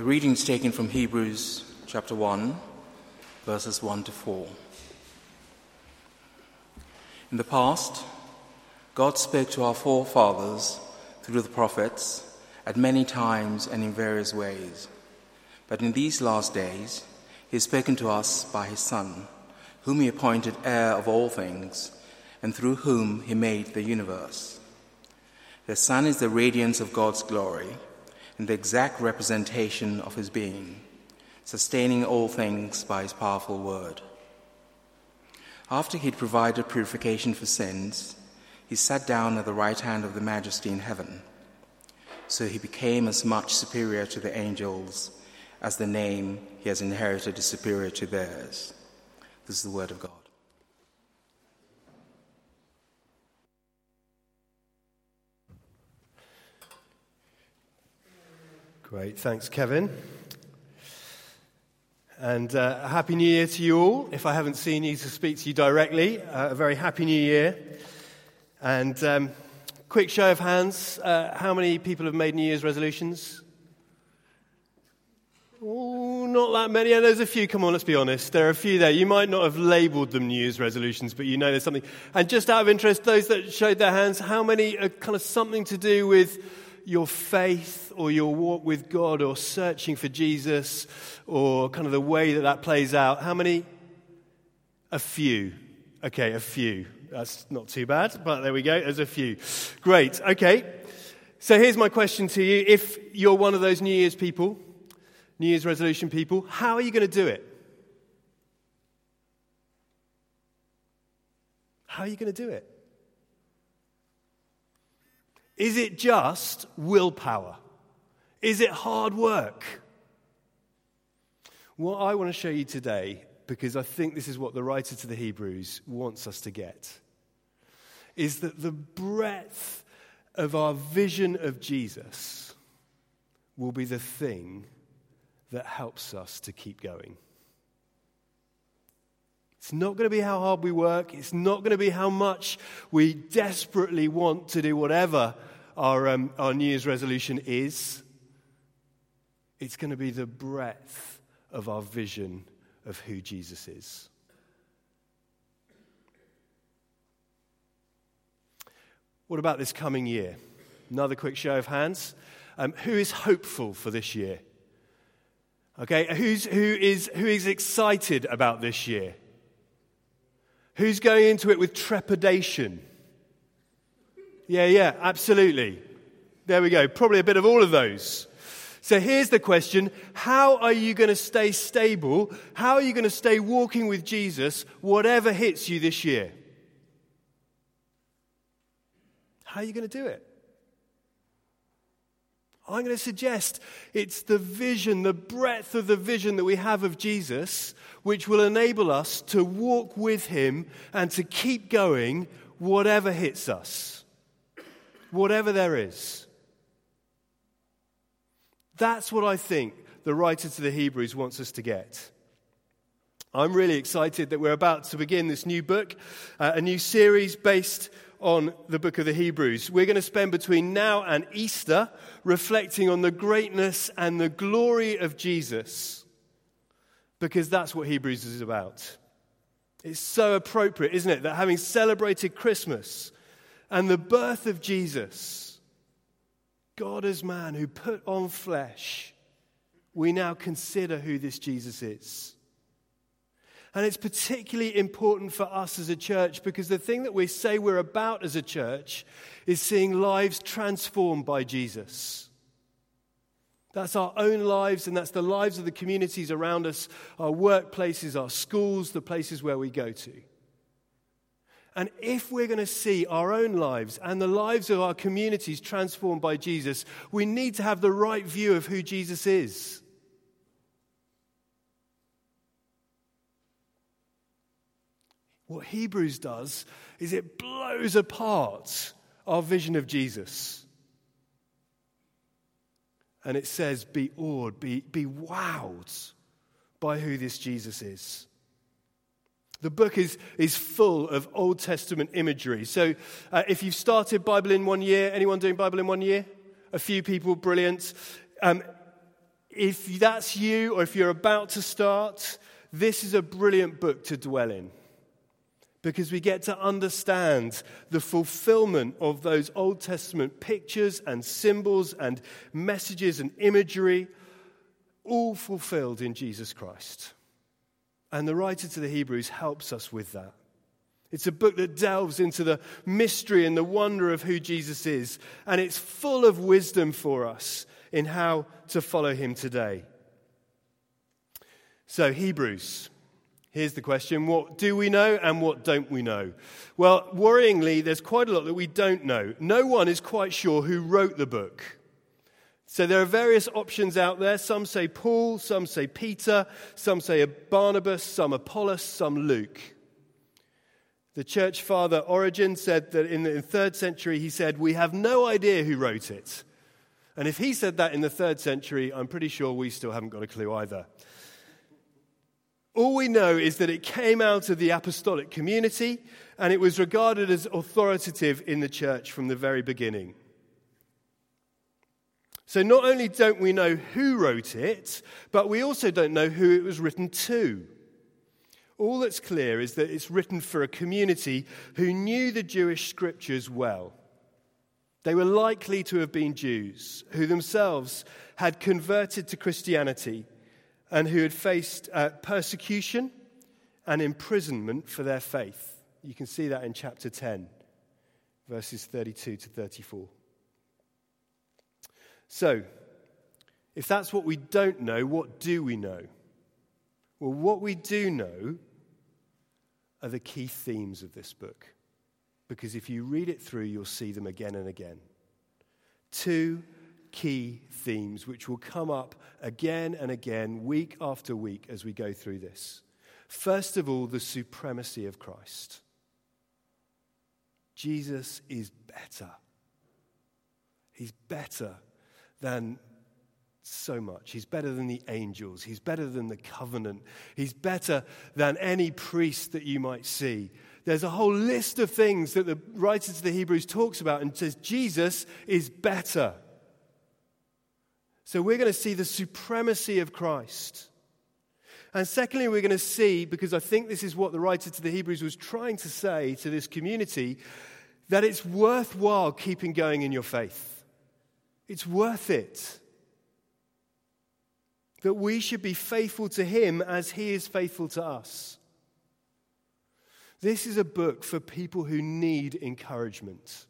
The reading is taken from Hebrews chapter 1, verses 1 to 4. In the past, God spoke to our forefathers through the prophets at many times and in various ways. But in these last days, He has spoken to us by His Son, whom He appointed heir of all things, and through whom He made the universe. The Son is the radiance of God's glory and the exact representation of His being, sustaining all things by His powerful word. After He had provided purification for sins, He sat down at the right hand of the Majesty in heaven. So He became as much superior to the angels as the name He has inherited is superior to theirs. This is the word of God. Great, thanks, Kevin. And uh, a happy new year to you all. If I haven't seen you to speak to you directly, uh, a very happy new year. And um, quick show of hands uh, how many people have made New Year's resolutions? Oh, not that many. And there's a few. Come on, let's be honest. There are a few there. You might not have labeled them New Year's resolutions, but you know there's something. And just out of interest, those that showed their hands, how many are kind of something to do with your faith or your walk with God or searching for Jesus or kind of the way that that plays out? How many? A few. Okay, a few. That's not too bad, but there we go. There's a few. Great. Okay. So here's my question to you. If you're one of those New Year's people, New Year's resolution people, how are you going to do it? How are you going to do it? Is it just willpower? Is it hard work? What I want to show you today, because I think this is what the writer to the Hebrews wants us to get, is that the breadth of our vision of Jesus will be the thing that helps us to keep going. It's not going to be how hard we work. It's not going to be how much we desperately want to do whatever our, um, our New Year's resolution is. It's going to be the breadth of our vision of who Jesus is. What about this coming year? Another quick show of hands. Um, who is hopeful for this year? Okay, Who's, who, is, who is excited about this year? Who's going into it with trepidation? Yeah, yeah, absolutely. There we go. Probably a bit of all of those. So here's the question How are you going to stay stable? How are you going to stay walking with Jesus, whatever hits you this year? How are you going to do it? I'm going to suggest it's the vision, the breadth of the vision that we have of Jesus, which will enable us to walk with him and to keep going whatever hits us whatever there is. That's what I think the writer to the Hebrews wants us to get. I'm really excited that we're about to begin this new book, uh, a new series based on the book of the Hebrews. We're going to spend between now and Easter reflecting on the greatness and the glory of Jesus, because that's what Hebrews is about. It's so appropriate, isn't it, that having celebrated Christmas, and the birth of Jesus, God as man who put on flesh, we now consider who this Jesus is. And it's particularly important for us as a church because the thing that we say we're about as a church is seeing lives transformed by Jesus. That's our own lives, and that's the lives of the communities around us, our workplaces, our schools, the places where we go to. And if we're going to see our own lives and the lives of our communities transformed by Jesus, we need to have the right view of who Jesus is. What Hebrews does is it blows apart our vision of Jesus. And it says, be awed, be, be wowed by who this Jesus is. The book is, is full of Old Testament imagery. So uh, if you've started Bible in one year, anyone doing Bible in one year? A few people, brilliant. Um, if that's you or if you're about to start, this is a brilliant book to dwell in because we get to understand the fulfillment of those Old Testament pictures and symbols and messages and imagery, all fulfilled in Jesus Christ. And the writer to the Hebrews helps us with that. It's a book that delves into the mystery and the wonder of who Jesus is, and it's full of wisdom for us in how to follow him today. So, Hebrews. Here's the question What do we know and what don't we know? Well, worryingly, there's quite a lot that we don't know. No one is quite sure who wrote the book. So there are various options out there. Some say Paul, some say Peter, some say Barnabas, some Apollos, some Luke. The church father Origen said that in the third century, he said, We have no idea who wrote it. And if he said that in the third century, I'm pretty sure we still haven't got a clue either. All we know is that it came out of the apostolic community and it was regarded as authoritative in the church from the very beginning. So not only don't we know who wrote it, but we also don't know who it was written to. All that's clear is that it's written for a community who knew the Jewish scriptures well. They were likely to have been Jews who themselves had converted to Christianity and who had faced uh, persecution and imprisonment for their faith. You can see that in chapter 10, verses 32 to 34. So, if that's what we don't know, what do we know? Well, what we do know are the key themes of this book because if you read it through, you'll see them again and again. Two key themes which will come up again and again, week after week, as we go through this. First of all, the supremacy of Christ. Jesus is better. He's better than so much. He's better than the angels. He's better than the covenant. He's better than any priest that you might see. There's a whole list of things that the writer to the Hebrews talks about and says Jesus is better. So we're going to see the supremacy of Christ. And secondly, we're going to see, because I think this is what the writer to the Hebrews was trying to say to this community, that it's worthwhile keeping going in your faith. It's worth it. That we should be faithful to Him as He is faithful to us. This is a book for people who need encouragement.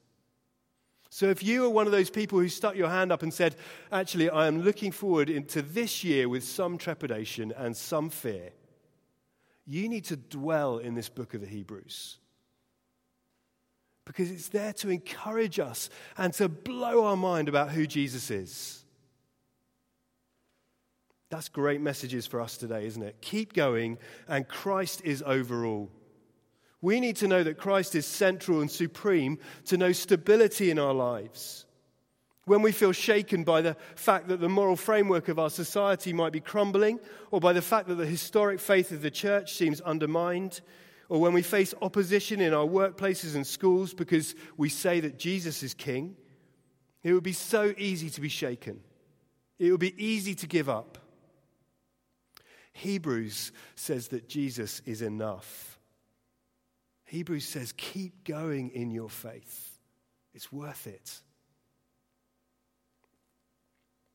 So if you are one of those people who stuck your hand up and said, Actually, I am looking forward into this year with some trepidation and some fear, you need to dwell in this book of the Hebrews. Because it's there to encourage us and to blow our mind about who Jesus is. That's great messages for us today, isn't it? Keep going, and Christ is over all. We need to know that Christ is central and supreme to know stability in our lives. When we feel shaken by the fact that the moral framework of our society might be crumbling, or by the fact that the historic faith of the church seems undermined, or when we face opposition in our workplaces and schools because we say that Jesus is king, it would be so easy to be shaken. It would be easy to give up. Hebrews says that Jesus is enough. Hebrews says, keep going in your faith. It's worth it.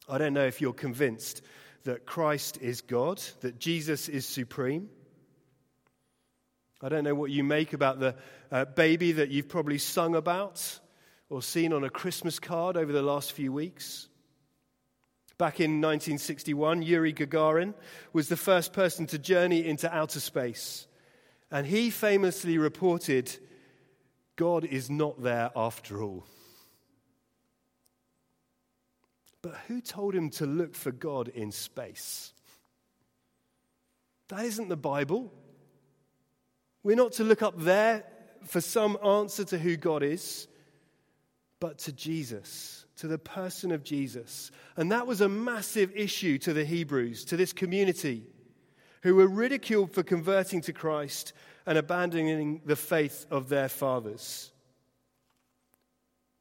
I don't know if you're convinced that Christ is God, that Jesus is supreme. I don't know what you make about the uh, baby that you've probably sung about or seen on a Christmas card over the last few weeks. Back in 1961, Yuri Gagarin was the first person to journey into outer space. And he famously reported, God is not there after all. But who told him to look for God in space? That isn't the Bible. We're not to look up there for some answer to who God is, but to Jesus, to the person of Jesus. And that was a massive issue to the Hebrews, to this community who were ridiculed for converting to Christ and abandoning the faith of their fathers.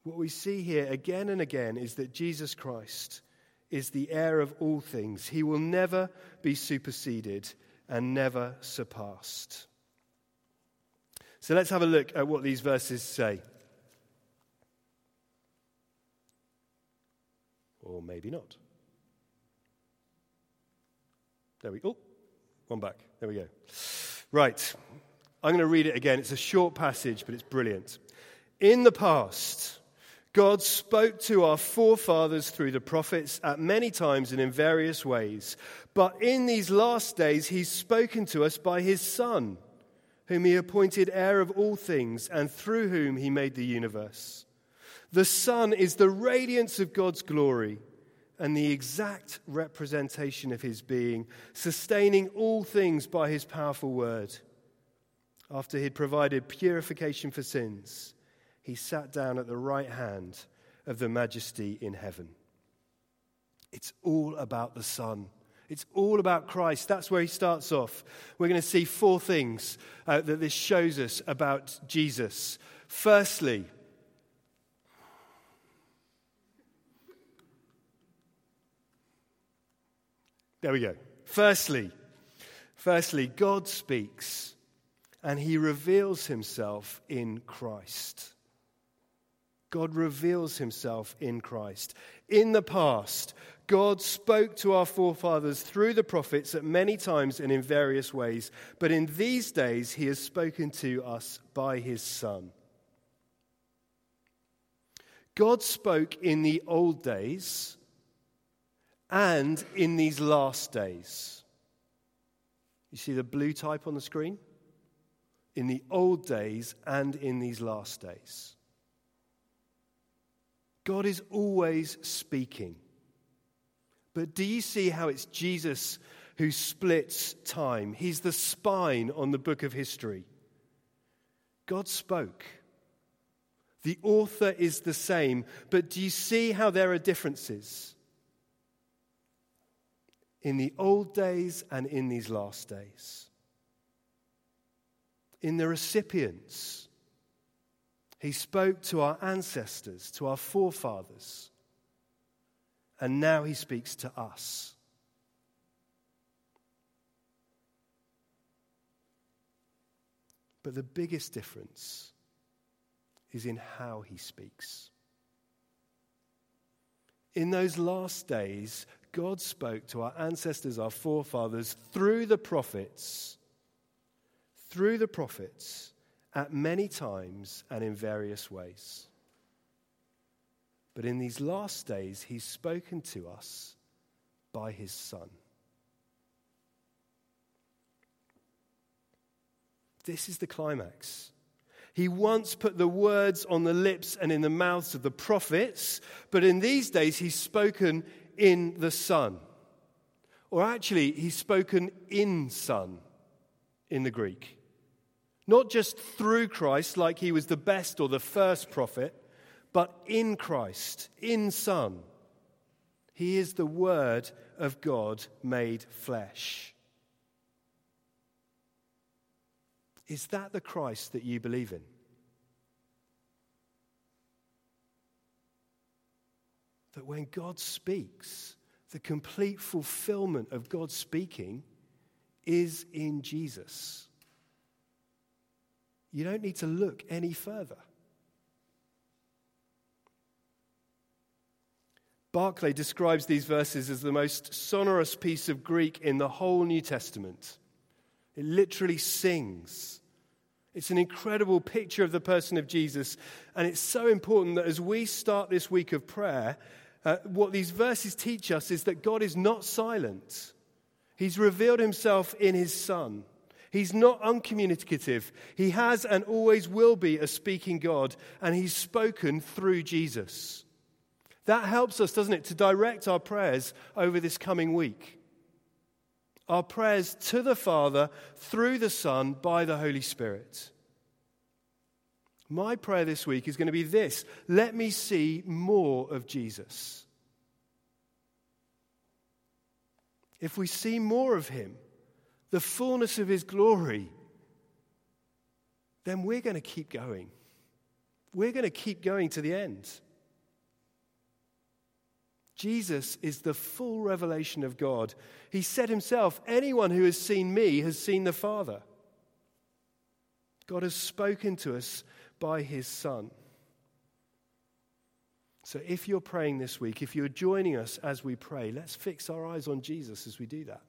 What we see here again and again is that Jesus Christ is the heir of all things. He will never be superseded and never surpassed. So let's have a look at what these verses say. Or maybe not. There we go. Oh, One back. There we go. Right. I'm going to read it again. It's a short passage, but it's brilliant. In the past, God spoke to our forefathers through the prophets at many times and in various ways. But in these last days, He's spoken to us by His Son, whom He appointed heir of all things, and through whom He made the universe. The Son is the radiance of God's glory and the exact representation of His being, sustaining all things by His powerful word. After He'd provided purification for sins, he sat down at the right hand of the majesty in heaven. It's all about the Son. It's all about Christ. That's where he starts off. We're going to see four things uh, that this shows us about Jesus. Firstly, there we go. Firstly, firstly, God speaks and he reveals himself in Christ. God reveals himself in Christ. In the past, God spoke to our forefathers through the prophets at many times and in various ways, but in these days, he has spoken to us by his Son. God spoke in the old days and in these last days. You see the blue type on the screen? In the old days and in these last days. God is always speaking. But do you see how it's Jesus who splits time? He's the spine on the book of history. God spoke. The author is the same, but do you see how there are differences? In the old days and in these last days. In the recipients he spoke to our ancestors, to our forefathers, and now he speaks to us. But the biggest difference is in how he speaks. In those last days, God spoke to our ancestors, our forefathers, through the prophets. Through the prophets at many times and in various ways. But in these last days, he's spoken to us by his Son. This is the climax. He once put the words on the lips and in the mouths of the prophets, but in these days he's spoken in the Son. Or actually, he's spoken in Son in the Greek. Not just through Christ, like he was the best or the first prophet, but in Christ, in Son. He is the Word of God made flesh. Is that the Christ that you believe in? That when God speaks, the complete fulfillment of God speaking is in Jesus. You don't need to look any further. Barclay describes these verses as the most sonorous piece of Greek in the whole New Testament. It literally sings. It's an incredible picture of the person of Jesus, and it's so important that as we start this week of prayer, uh, what these verses teach us is that God is not silent. He's revealed himself in his Son. He's not uncommunicative. He has and always will be a speaking God, and He's spoken through Jesus. That helps us, doesn't it, to direct our prayers over this coming week. Our prayers to the Father through the Son by the Holy Spirit. My prayer this week is going to be this let me see more of Jesus. If we see more of Him, the fullness of his glory, then we're going to keep going. We're going to keep going to the end. Jesus is the full revelation of God. He said himself, Anyone who has seen me has seen the Father. God has spoken to us by his Son. So if you're praying this week, if you're joining us as we pray, let's fix our eyes on Jesus as we do that.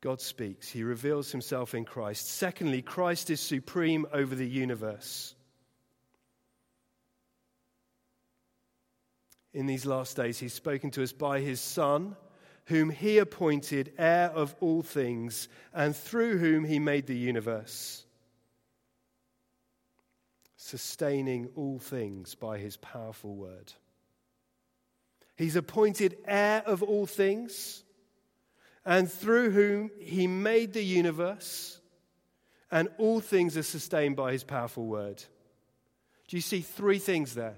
God speaks. He reveals himself in Christ. Secondly, Christ is supreme over the universe. In these last days, he's spoken to us by his Son, whom he appointed heir of all things, and through whom he made the universe, sustaining all things by his powerful word. He's appointed heir of all things and through whom he made the universe, and all things are sustained by his powerful word. Do you see three things there?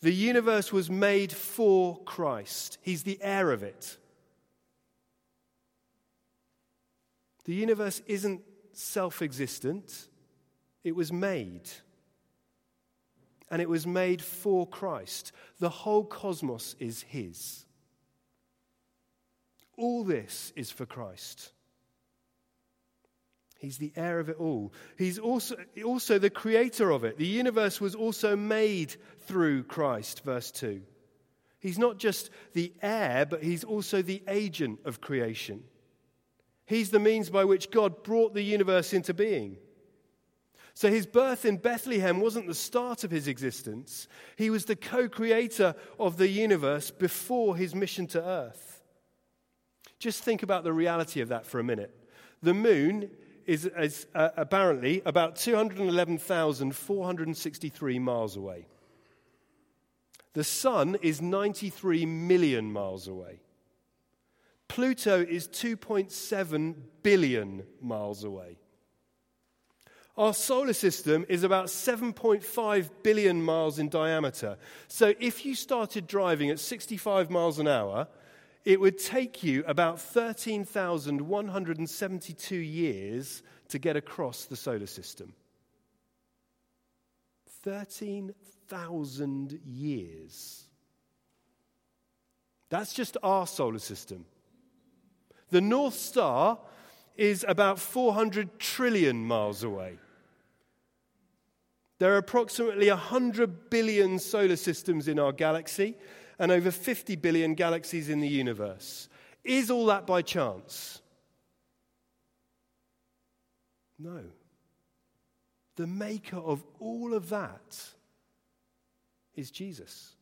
The universe was made for Christ, he's the heir of it. The universe isn't self existent, it was made. And it was made for Christ. The whole cosmos is his. All this is for Christ. He's the heir of it all. He's also, also the creator of it. The universe was also made through Christ, verse 2. He's not just the heir, but he's also the agent of creation. He's the means by which God brought the universe into being. So his birth in Bethlehem wasn't the start of his existence, he was the co creator of the universe before his mission to earth. Just think about the reality of that for a minute. The moon is, is uh, apparently about 211,463 miles away. The sun is 93 million miles away. Pluto is 2.7 billion miles away. Our solar system is about 7.5 billion miles in diameter. So if you started driving at 65 miles an hour, it would take you about 13,172 years to get across the solar system. 13,000 years. That's just our solar system. The North Star is about 400 trillion miles away. There are approximately 100 billion solar systems in our galaxy, and over 50 billion galaxies in the universe. Is all that by chance? No. The maker of all of that is Jesus.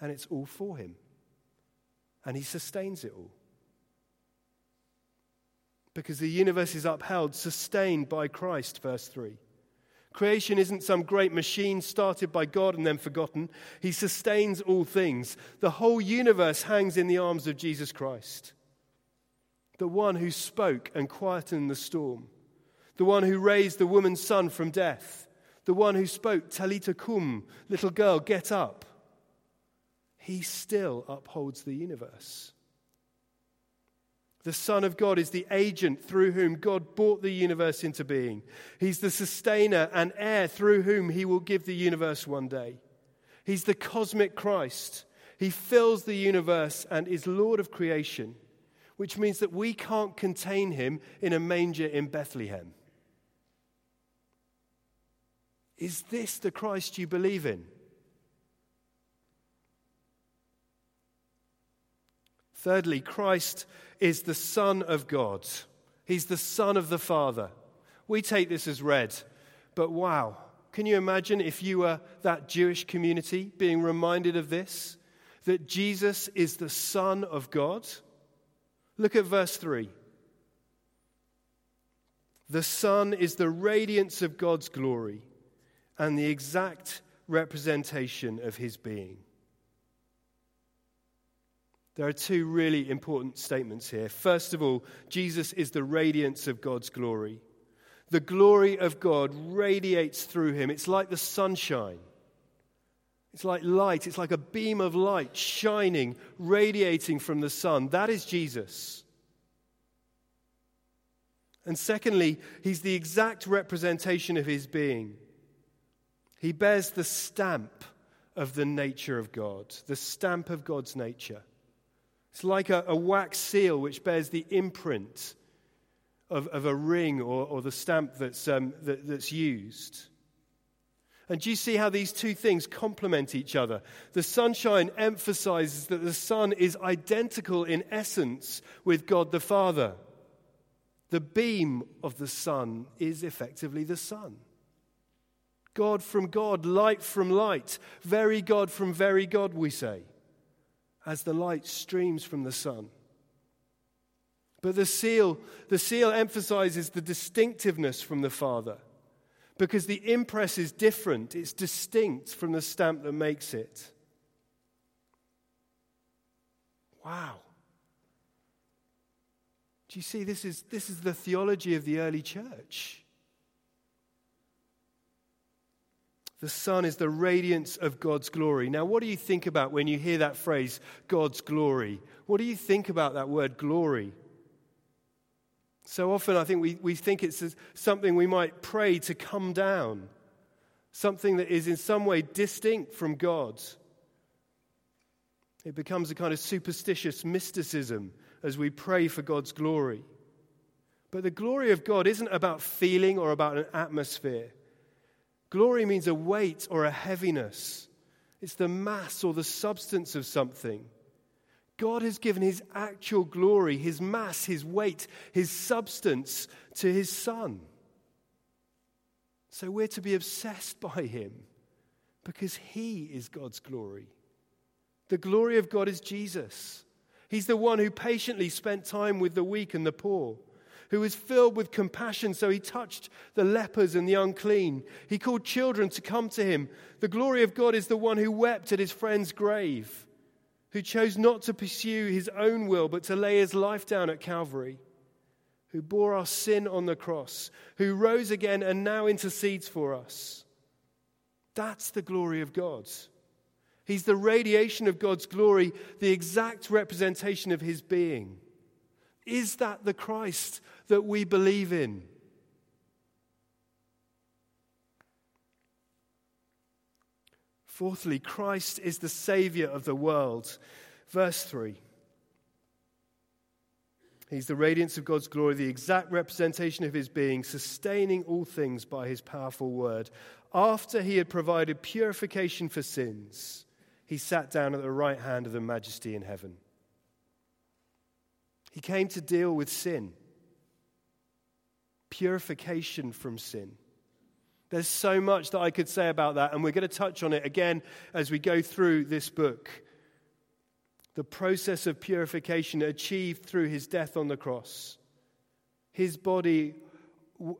And it's all for him. And he sustains it all. Because the universe is upheld, sustained by Christ, verse 3. Creation isn't some great machine started by God and then forgotten. He sustains all things. The whole universe hangs in the arms of Jesus Christ, the one who spoke and quietened the storm, the one who raised the woman's son from death, the one who spoke, Talitha koum, little girl, get up. He still upholds the universe. The Son of God is the agent through whom God brought the universe into being. He's the sustainer and heir through whom he will give the universe one day. He's the cosmic Christ. He fills the universe and is Lord of creation, which means that we can't contain him in a manger in Bethlehem. Is this the Christ you believe in? Thirdly, Christ is the Son of God. He's the Son of the Father. We take this as read, but wow, can you imagine if you were that Jewish community being reminded of this? That Jesus is the Son of God? Look at verse 3. The Son is the radiance of God's glory and the exact representation of his being. There are two really important statements here. First of all, Jesus is the radiance of God's glory. The glory of God radiates through him. It's like the sunshine. It's like light. It's like a beam of light shining, radiating from the sun. That is Jesus. And secondly, he's the exact representation of his being. He bears the stamp of the nature of God, the stamp of God's nature. It's like a, a wax seal which bears the imprint of, of a ring or, or the stamp that's, um, that, that's used. And do you see how these two things complement each other? The sunshine emphasizes that the Son is identical in essence with God the Father. The beam of the sun is effectively the sun. God from God, light from light, very God from very God, we say, as the light streams from the sun. But the seal, the seal emphasizes the distinctiveness from the Father because the impress is different, it's distinct from the stamp that makes it. Wow. Do you see, this is, this is the theology of the early church. The Son is the radiance of God's glory. Now, what do you think about when you hear that phrase, God's glory? What do you think about that word glory? So often, I think we, we think it's something we might pray to come down, something that is in some way distinct from God. It becomes a kind of superstitious mysticism as we pray for God's glory. But the glory of God isn't about feeling or about an atmosphere. Glory means a weight or a heaviness, it's the mass or the substance of something. God has given his actual glory, his mass, his weight, his substance to his Son. So we're to be obsessed by him because he is God's glory. The glory of God is Jesus. He's the one who patiently spent time with the weak and the poor, who was filled with compassion, so he touched the lepers and the unclean. He called children to come to him. The glory of God is the one who wept at his friend's grave, who chose not to pursue his own will, but to lay his life down at Calvary, who bore our sin on the cross, who rose again and now intercedes for us. That's the glory of God. He's the radiation of God's glory, the exact representation of his being. Is that the Christ that we believe in? Fourthly, Christ is the Savior of the world. Verse 3. He's the radiance of God's glory, the exact representation of his being, sustaining all things by his powerful word. After he had provided purification for sins, he sat down at the right hand of the majesty in heaven. He came to deal with sin, purification from sin. There's so much that I could say about that, and we're going to touch on it again as we go through this book. The process of purification achieved through his death on the cross. His body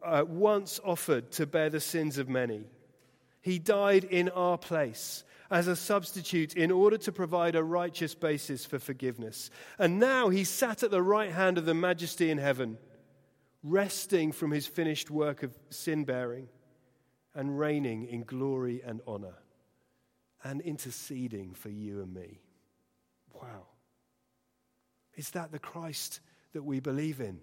uh, once offered to bear the sins of many. He died in our place as a substitute in order to provide a righteous basis for forgiveness. And now he sat at the right hand of the majesty in heaven, resting from his finished work of sin bearing and reigning in glory and honor and interceding for you and me. Wow. Is that the Christ that we believe in?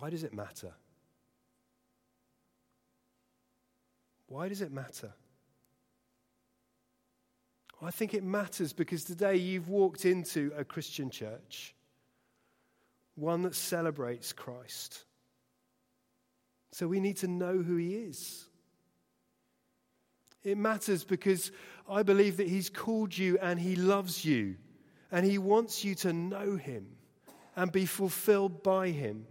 Why does it matter? Why does it matter? Well, I think it matters because today you've walked into a Christian church, one that celebrates Christ. So we need to know who he is. It matters because I believe that he's called you and he loves you and he wants you to know him and be fulfilled by him.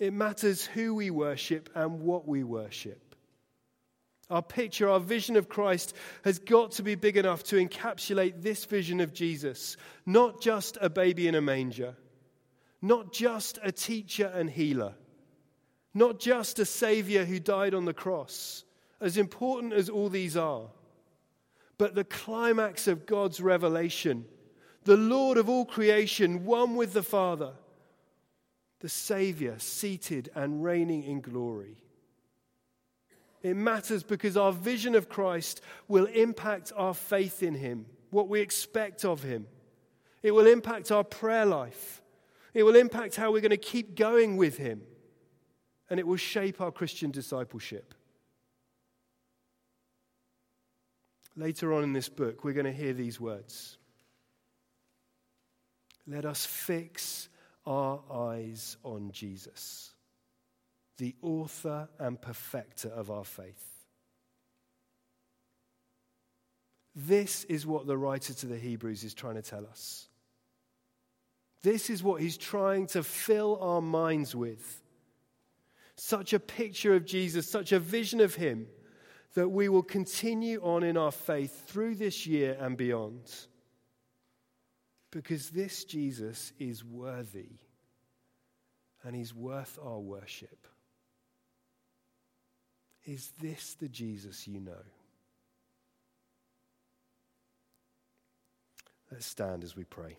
It matters who we worship and what we worship. Our picture, our vision of Christ has got to be big enough to encapsulate this vision of Jesus. Not just a baby in a manger, not just a teacher and healer, not just a savior who died on the cross, as important as all these are, but the climax of God's revelation, the Lord of all creation, one with the Father the Savior seated and reigning in glory. It matters because our vision of Christ will impact our faith in Him, what we expect of Him. It will impact our prayer life. It will impact how we're going to keep going with Him. And it will shape our Christian discipleship. Later on in this book, we're going to hear these words Let us fix our eyes on Jesus, the author and perfecter of our faith. This is what the writer to the Hebrews is trying to tell us. This is what he's trying to fill our minds with. Such a picture of Jesus, such a vision of him, that we will continue on in our faith through this year and beyond. Because this Jesus is worthy and he's worth our worship. Is this the Jesus you know? Let's stand as we pray.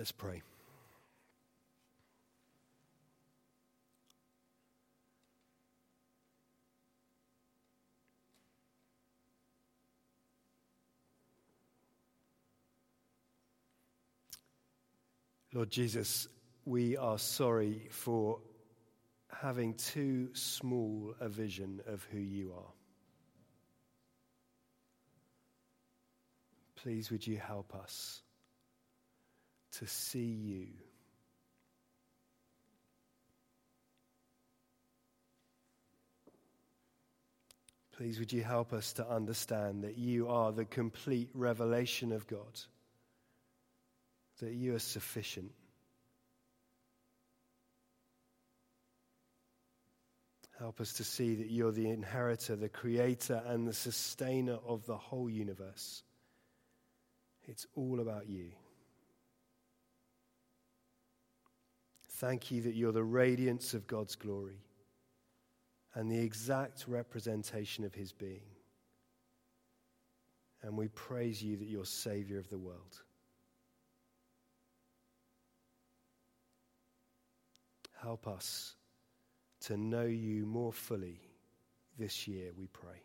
Let's pray. Lord Jesus, we are sorry for having too small a vision of who you are. Please, would you help us? To see you. Please, would you help us to understand that you are the complete revelation of God, that you are sufficient. Help us to see that you're the inheritor, the creator, and the sustainer of the whole universe. It's all about you. Thank you that you're the radiance of God's glory and the exact representation of his being. And we praise you that you're Savior of the world. Help us to know you more fully this year, we pray.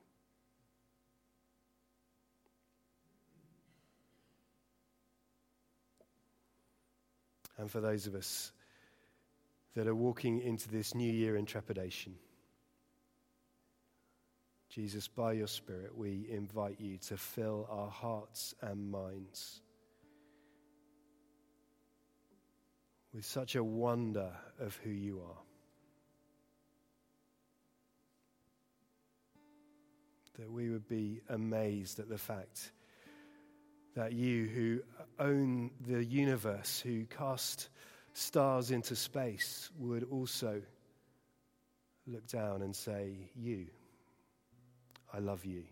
And for those of us that are walking into this new year in trepidation. Jesus, by your Spirit, we invite you to fill our hearts and minds with such a wonder of who you are. That we would be amazed at the fact that you, who own the universe, who cast stars into space would also look down and say, You, I love you,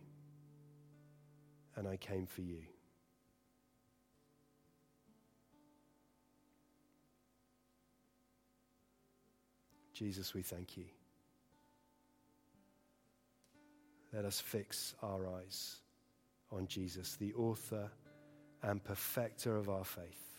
and I came for you. Jesus, we thank you. Let us fix our eyes on Jesus, the author and perfecter of our faith.